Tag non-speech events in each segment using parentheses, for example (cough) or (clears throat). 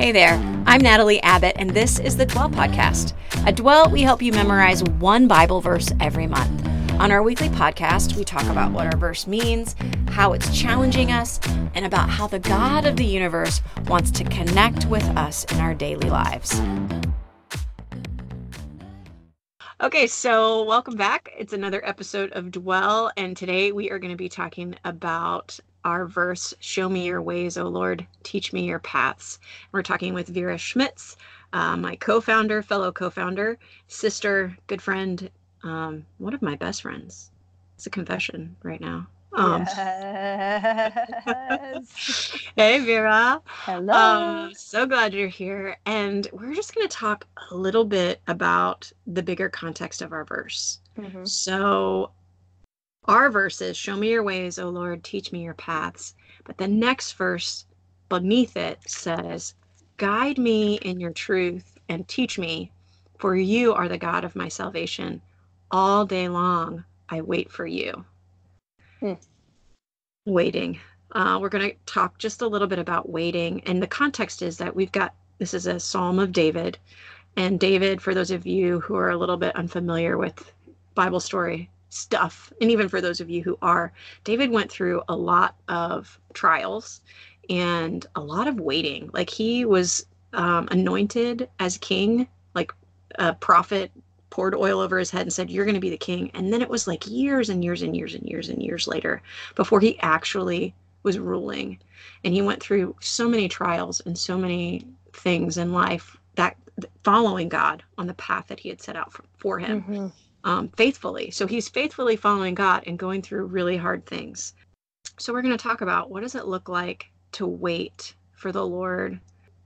Hey there, I'm Natalie Abbott, and this is the Dwell Podcast. At Dwell, we help you memorize one Bible verse every month. On our weekly podcast, we talk about what our verse means, how it's challenging us, and about how the God of the universe wants to connect with us in our daily lives. Okay, so welcome back. It's another episode of Dwell, and today we are going to be talking about our verse, Show me your ways, O Lord, teach me your paths. We're talking with Vera Schmitz, uh, my co founder, fellow co founder, sister, good friend, um, one of my best friends. It's a confession right now. Um, yes. (laughs) hey, Vera. Hello. Um, so glad you're here. And we're just going to talk a little bit about the bigger context of our verse. Mm-hmm. So, our verses, Show me your ways, O Lord, teach me your paths. But the next verse beneath it says, Guide me in your truth and teach me, for you are the God of my salvation. All day long, I wait for you. Hmm. Waiting. Uh, we're going to talk just a little bit about waiting. And the context is that we've got this is a psalm of David. And David, for those of you who are a little bit unfamiliar with Bible story, stuff. And even for those of you who are, David went through a lot of trials and a lot of waiting. Like he was um, anointed as king, like a prophet poured oil over his head and said, You're going to be the king. And then it was like years and years and years and years and years later before he actually was ruling. And he went through so many trials and so many things in life that following God on the path that he had set out for, for him. Mm-hmm um, faithfully. So he's faithfully following God and going through really hard things. So we're going to talk about what does it look like to wait for the Lord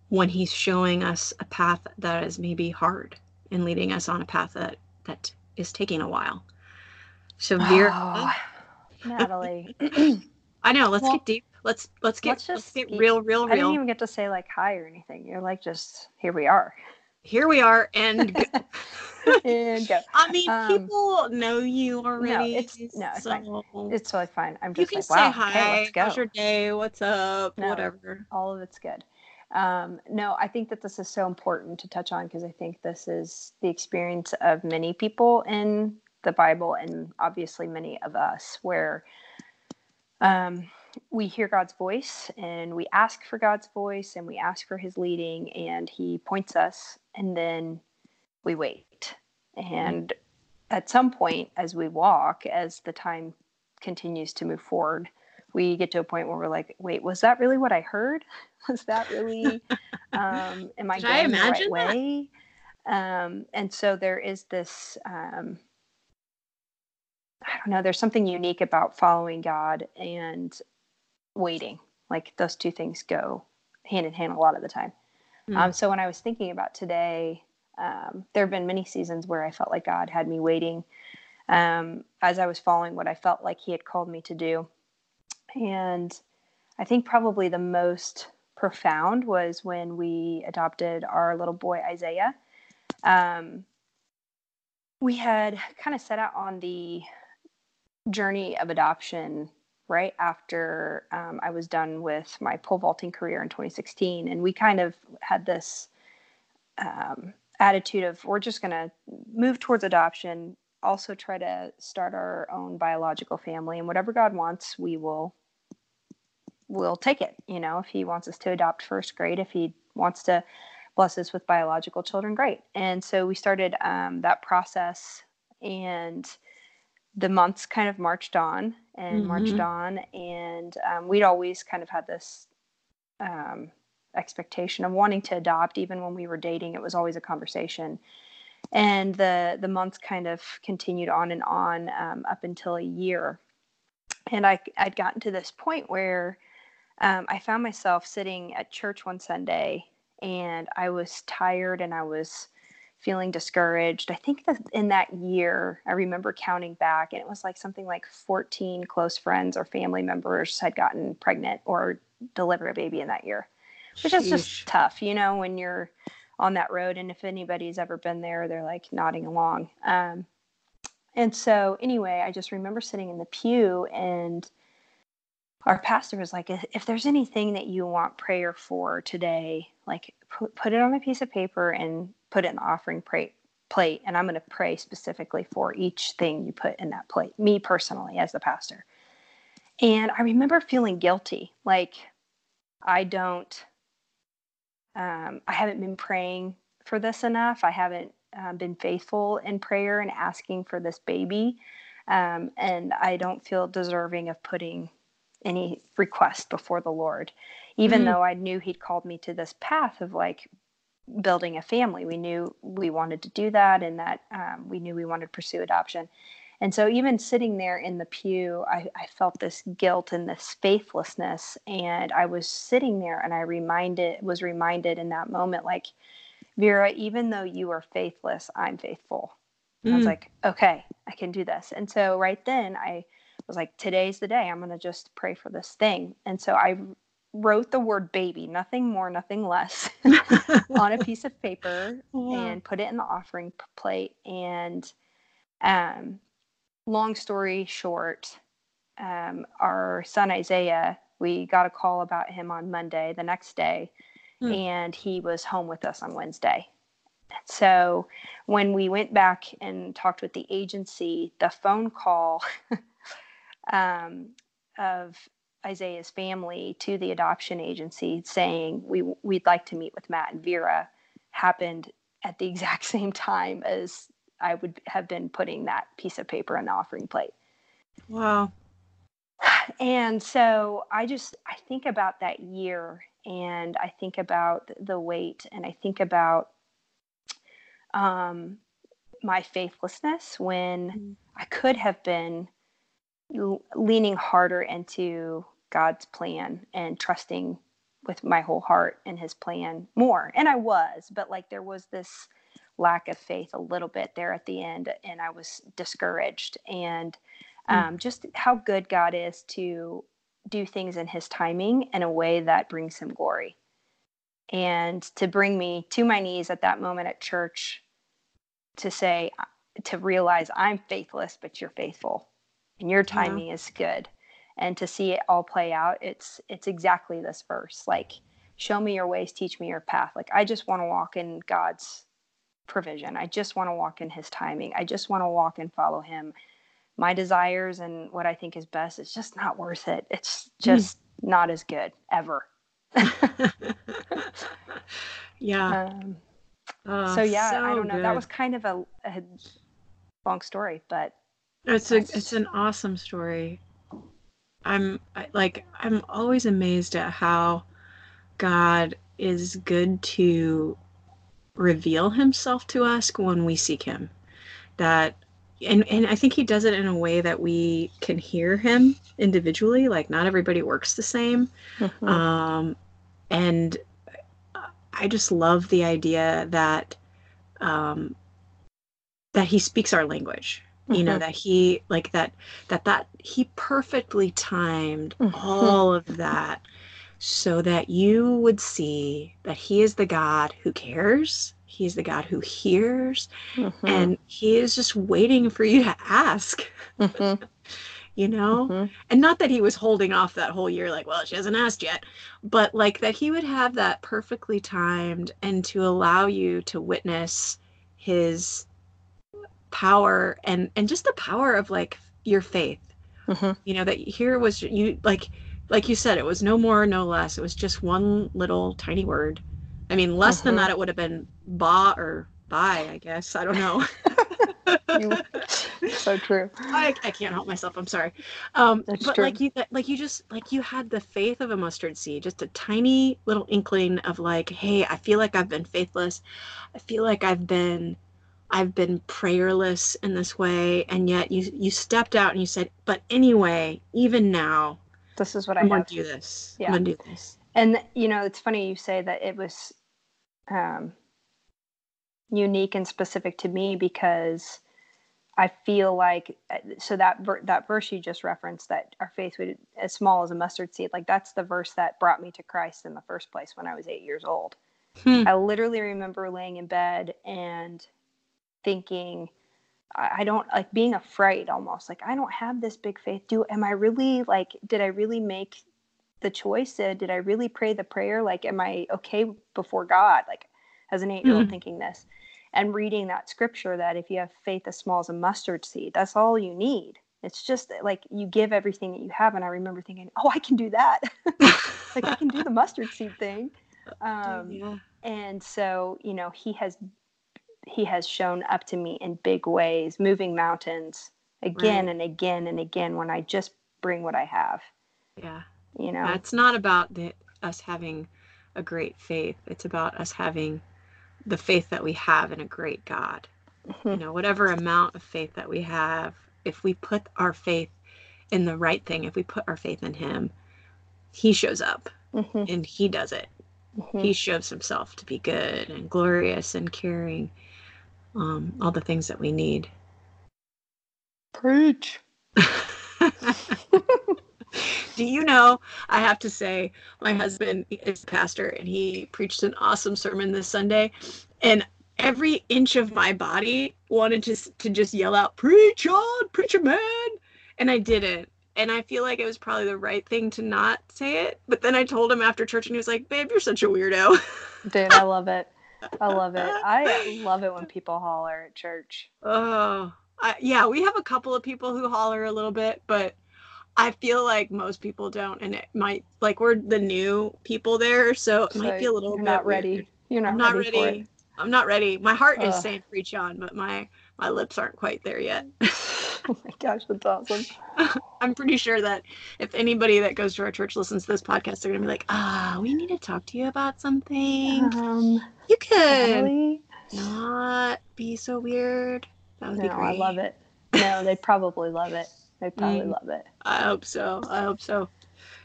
when he's showing us a path that is maybe hard and leading us on a path that that is taking a while. So Vera, oh, Natalie, (clears throat) I know. Let's well, get deep. Let's let's get let's, let's get real, real, real. I didn't even get to say like hi or anything. You're like just here we are. Here we are, and (laughs) and go. (laughs) I mean, um, people know you already. No, it's no, it's so fine. It's totally fine. I'm just you like, wow, say hi. Okay, let's go. How's your day? What's up? No, Whatever. All of it's good. Um, no, I think that this is so important to touch on because I think this is the experience of many people in the Bible and obviously many of us where um, we hear God's voice and we ask for God's voice and we ask for his leading and he points us and then we wait and at some point, as we walk, as the time continues to move forward, we get to a point where we're like, wait, was that really what I heard? (laughs) Was that really, (laughs) um, am I Did going I imagine the right that? way? Um, and so there is this, um, I don't know, there's something unique about following God and waiting. Like those two things go hand in hand a lot of the time. Mm. Um, so when I was thinking about today, um, there have been many seasons where I felt like God had me waiting um, as I was following what I felt like He had called me to do. And I think probably the most profound was when we adopted our little boy Isaiah. Um, we had kind of set out on the journey of adoption right after um, I was done with my pole vaulting career in 2016. And we kind of had this um, attitude of we're just going to move towards adoption also try to start our own biological family and whatever god wants we will we'll take it you know if he wants us to adopt first great if he wants to bless us with biological children great and so we started um, that process and the months kind of marched on and mm-hmm. marched on and um, we'd always kind of had this um, expectation of wanting to adopt even when we were dating. It was always a conversation. And the the months kind of continued on and on um, up until a year. And I, i'd gotten to this point where um, i found myself sitting at church one sunday and i was tired and i was feeling discouraged i think that in that year i remember counting back and it was like something like 14 close friends or family members had gotten pregnant or delivered a baby in that year which is just tough, you know, when you're on that road. And if anybody's ever been there, they're like nodding along. Um, and so, anyway, I just remember sitting in the pew and our pastor was like, if there's anything that you want prayer for today, like put, put it on a piece of paper and put it in the offering plate plate and i'm going to pray specifically for each thing you put in that plate me personally as the pastor. And i remember feeling guilty like i don't um, i haven't been praying for this enough. I haven't uh, been faithful in prayer and asking for this baby um, and i don't feel deserving of putting any request before the lord. Even mm-hmm. though i knew he'd called me to this path of like building a family. We knew we wanted to do that and that um, we knew we wanted to pursue adoption. And so, even sitting there in the pew, I, I, felt this guilt and this faithlessness. And I was sitting there and I reminded, was reminded in that moment, like, Vera, even though you are faithless, I'm faithful. Mm. I was mm. like, okay, I can do this. And so, right then, I was like, today's the day. I'm going to just pray for this thing. And so, I wrote the word baby, nothing more, nothing less, (laughs) on a piece of paper yeah. and put it in the offering plate. And um, long story short, um, our son Isaiah, we got a call about him on Monday, the next day, hmm. and he was home with us on Wednesday. So when we went back and talked with the agency, the phone call (laughs) um, of Isaiah's family to the adoption agency saying we we'd like to meet with Matt and Vera happened at the (laughs) exact same time as I would have been putting that piece of paper on the offering plate. Wow. And so I just I think about that year and I think about the weight and I think about um my faithlessness when mm. I could have been leaning harder into God's plan and trusting with my whole heart in his plan more. And I was, but like there was this lack of faith a little bit there at the end, and I was discouraged. And hmm. um, mm. just how good God is to do things in his timing in a way that brings him glory. And to bring me to my knees at that moment at church to say, to realize I'm faithless, but you're faithful and your timing yeah. is good and to see it all play out it's it's exactly this verse like show me your ways teach me your path. Like i just want to walk in god's provision. I just want to walk in his timing. I just want to walk and follow him. My desires and what i think is best it's just not worth it. It's hmm. just mm. not as good ever. (laughs) Yeah. Um, oh, so yeah so i don't know. Good. that was kind of a, a long story but it's a it's an awesome story I'm like I'm always amazed at how God is good to reveal himself to us when we seek him. That and and I think he does it in a way that we can hear him individually. Like not everybody works the same. Mm-hmm. Um and I just love the idea that um that he speaks our language you know mm-hmm. that he like that that that he perfectly timed mm-hmm. all of that so that you would see that he is the god who cares he is the god who hears mm-hmm. and he is just waiting for you to ask mm-hmm. (laughs) you know mm-hmm. and not that he was holding off that whole year like well she hasn't asked yet but like that he would have that perfectly timed and to allow you to witness his power and and just the power of like your faith. Mm-hmm. you know that here was you like like you said it was no more no less. It was just one little tiny word. I mean less mm-hmm. than that it would have been ba or bye i guess. I don't know. (laughs) So true. I, I can't help myself. I'm sorry. Um That's but true. like you like you just like you had the faith of a mustard seed just a tiny little inkling of like hey i feel like i've been faithless. I feel like i've been I've been prayerless in this way, and yet you you stepped out and you said, "But anyway, even now, this is what I'm I going to do this. Yeah. I'm to do this." And you know, it's funny you say that it was um, unique and specific to me because I feel like uh, so that that verse you just referenced that our faith would as small as a mustard seed like that's the verse that brought me to Christ in the first place when I was 8 years old. Hmm. I literally remember laying in bed and thinking, I don't like being afraid almost like I don't have this big faith. Do am I really like did I really make the choice? Uh, did I really pray the prayer? Like am I okay before God? Like as an 8-year-old mm-hmm. thinking this and reading that scripture that if you have faith as small as a mustard seed, that's all you need. It's just like you give everything that you have and I remember thinking, "Oh, I can do that." (laughs) like I can do the mustard seed thing. (laughs) Um, yeah. and so, you know, he has he has shown up to me in big ways, moving mountains again right. and again and again when I just bring what I have. Yeah. You know, it's not about the, us having a great faith. It's about us having the faith that we have in a great God. Mm-hmm. You know, whatever amount of faith that we have, if we put our faith in the right thing, if we put our faith in Him, He shows up mm-hmm. and He does it. Mm-hmm. He shows Himself to be good and glorious and caring um, all the things that we need. Preach. (laughs) (laughs) Do you know? I have to say, my husband is a pastor and he preached an awesome sermon this Sunday. And every inch of my body wanted to, to just yell out, Preach on, preacher man. And I didn't. And I feel like it was probably the right thing to not say it. But then I told him after church and he was like, Babe, you're such a weirdo. Dude, I love it. I love it. I love it when people holler at church. Oh, I, yeah, we have a couple of people who holler a little bit, but I feel like most people don't, and it might like we're the new people there, so it so might be a little bit not ready. Weird. You're not, I'm not ready. ready. I'm not ready. My heart is saying preach on, but my my lips aren't quite there yet. (laughs) oh my gosh, that's awesome. (laughs) I'm pretty sure that if anybody that goes to our church listens to this podcast, they're gonna be like, ah, we need to talk to you about something. Um, you could really? not be so weird. That would no, be great. I love it. No, they probably love it. They (laughs) probably mm, love it. I hope so. I hope so.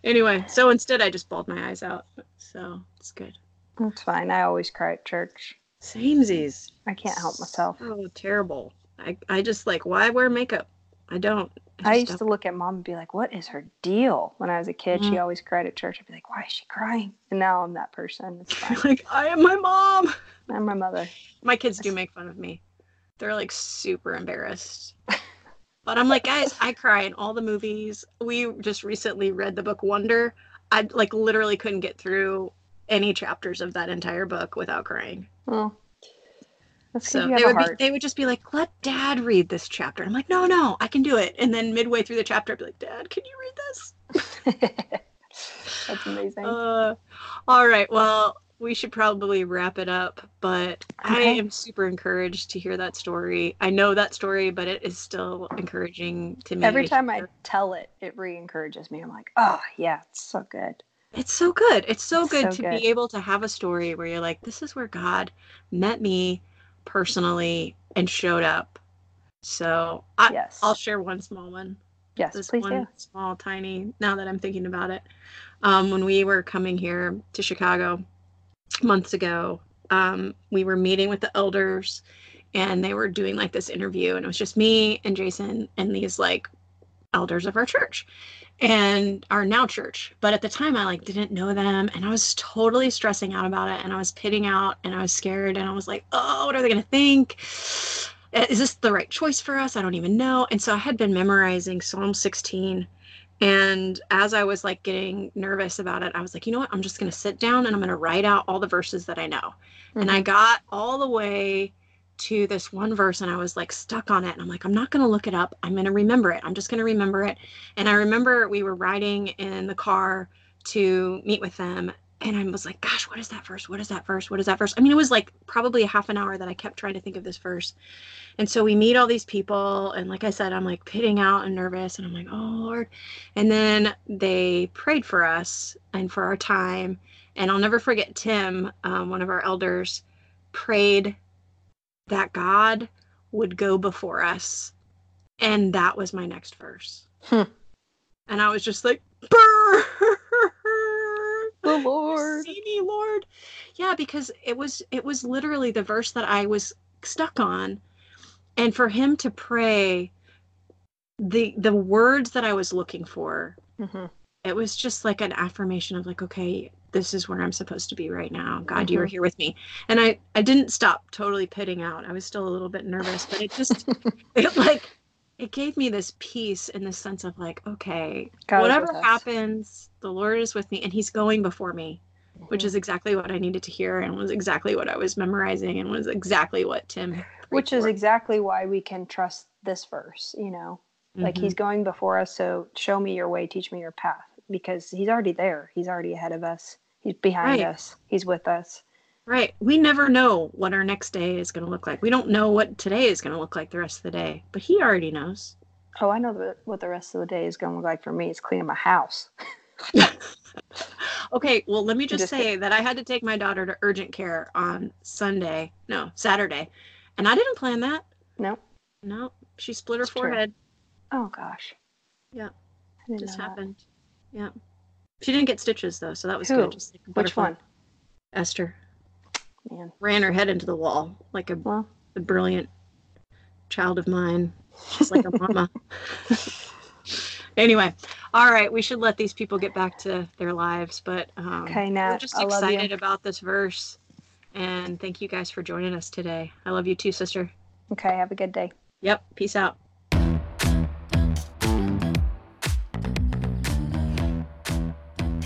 Anyway, so instead I just bawled my eyes out. So it's good. That's fine. I always cry at church. Samesies. I can't help myself. Oh, terrible. I, I just like, why wear makeup? I don't. I, used to look at mom and be like, what is her deal? When I was a kid, mm-hmm. she always cried at church. I'd be like, why is she crying? And now I'm that person. (laughs) Like, I am my mom. I'm my mother. My kids do make fun of me. They're like super embarrassed. (laughs) but I'm like, guys, I cry in all the movies. We just recently read the book Wonder. I like literally couldn't get through any chapters of that entire book without crying. So they would be, they would just be like, "Let Dad read this chapter." I'm like, "No, no, I can do it." And then midway through the chapter, I'd be like, "Dad, can you read this?" (laughs) That's amazing. Uh, all right. Well, we should probably wrap it up, but okay. I am super encouraged to hear that story. I know that story, but it is still encouraging to me. Every time I tell it, it re encourages me. I'm like, oh, yeah, it's so good. It's so good. It's so it's good so to good. be able to have a story where you're like, this is where God met me personally and showed up. So I, yes. I'll share one small one. Yes, this please one do. small, tiny. Now that I'm thinking about it, um, when we were coming here to Chicago months ago, um, we were meeting with the elders, and they were doing like this interview, and it was just me and Jason and these like elders of our church and our now church. But at the time i like didn't know them and i was totally stressing out about it and i was pitting out and i was scared and i was like oh what are they going to think is this the right choice for us? I don't even know. And so i had been memorizing psalm 16 and as i was like getting nervous about it i was like you know what? I'm just going to sit down and i'm going to write out all the verses that i know. Mm-hmm. and i got all the way to this one verse and I was like stuck on it. And I'm like, I'm not going to look it up. I'm going to remember it. I'm just going to remember it. And I remember we were riding in the car to meet with them. And I was like, gosh, what is that verse? What is that verse? What is that verse? I mean, it was like probably a half an hour that I kept trying to think of this verse. And so we meet all these people. And like I said, I'm like pitting out and nervous. And I'm like, oh, Lord. And then they prayed for us and for our time. And I'll never forget Tim, um, one of our elders, prayed that God would go before us. And that was my next verse. Hmm. And I was just like, Burr! The Lord. (laughs) See me, Lord. Yeah, because it was it was literally the verse that I was stuck on. And for him to pray the the words that I was looking for, mm-hmm. it was just like an affirmation of like, okay, this is where I'm supposed to be right now. God, mm-hmm. you are here with me. And I, I didn't stop totally pitting out. I was still a little bit nervous, but it just, (laughs) it like, it gave me this peace and this sense of like, okay, God whatever happens, the Lord is with me and he's going before me, mm-hmm. which is exactly what I needed to hear and was exactly what I was memorizing and was exactly what Tim, which is exactly why we can trust this verse, you know, mm-hmm. like he's going before us. So show me your way, teach me your path because he's already there. He's already ahead of us. He's behind right. us. He's with us. Right. We never know what our next day is going to look like. We don't know what today is going to look like the rest of the day, but he already knows. Oh, I know what the rest of the day is going to look like for me. It's cleaning my house. (laughs) (laughs) okay, well, let me just, just say kidding. that I had to take my daughter to urgent care on Sunday, no, Saturday, and I didn't plan that. No. No, she split her forehead. True. Oh gosh. Yeah. It just happened. Yeah. She didn't get stitches though, so that was Who? good. Just like Which one? Esther. Man. Ran her head into the wall like a, well. a brilliant child of mine. Just like a (laughs) mama. anyway, all right, we should let these people get back to their lives. But um, okay, Nat, we're just excited about this verse. And thank you guys for joining us today. I love you too, sister. Okay, have a good day. Yep, peace out.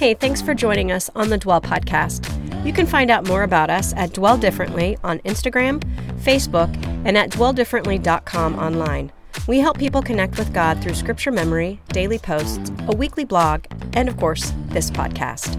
Hey, thanks for joining us on the Dwell Podcast. You can find out more about us at Dwell Differently on Instagram, Facebook, and at dwelldifferently.com online. We help people connect with God through scripture memory, daily posts, a weekly blog, and of course, this podcast.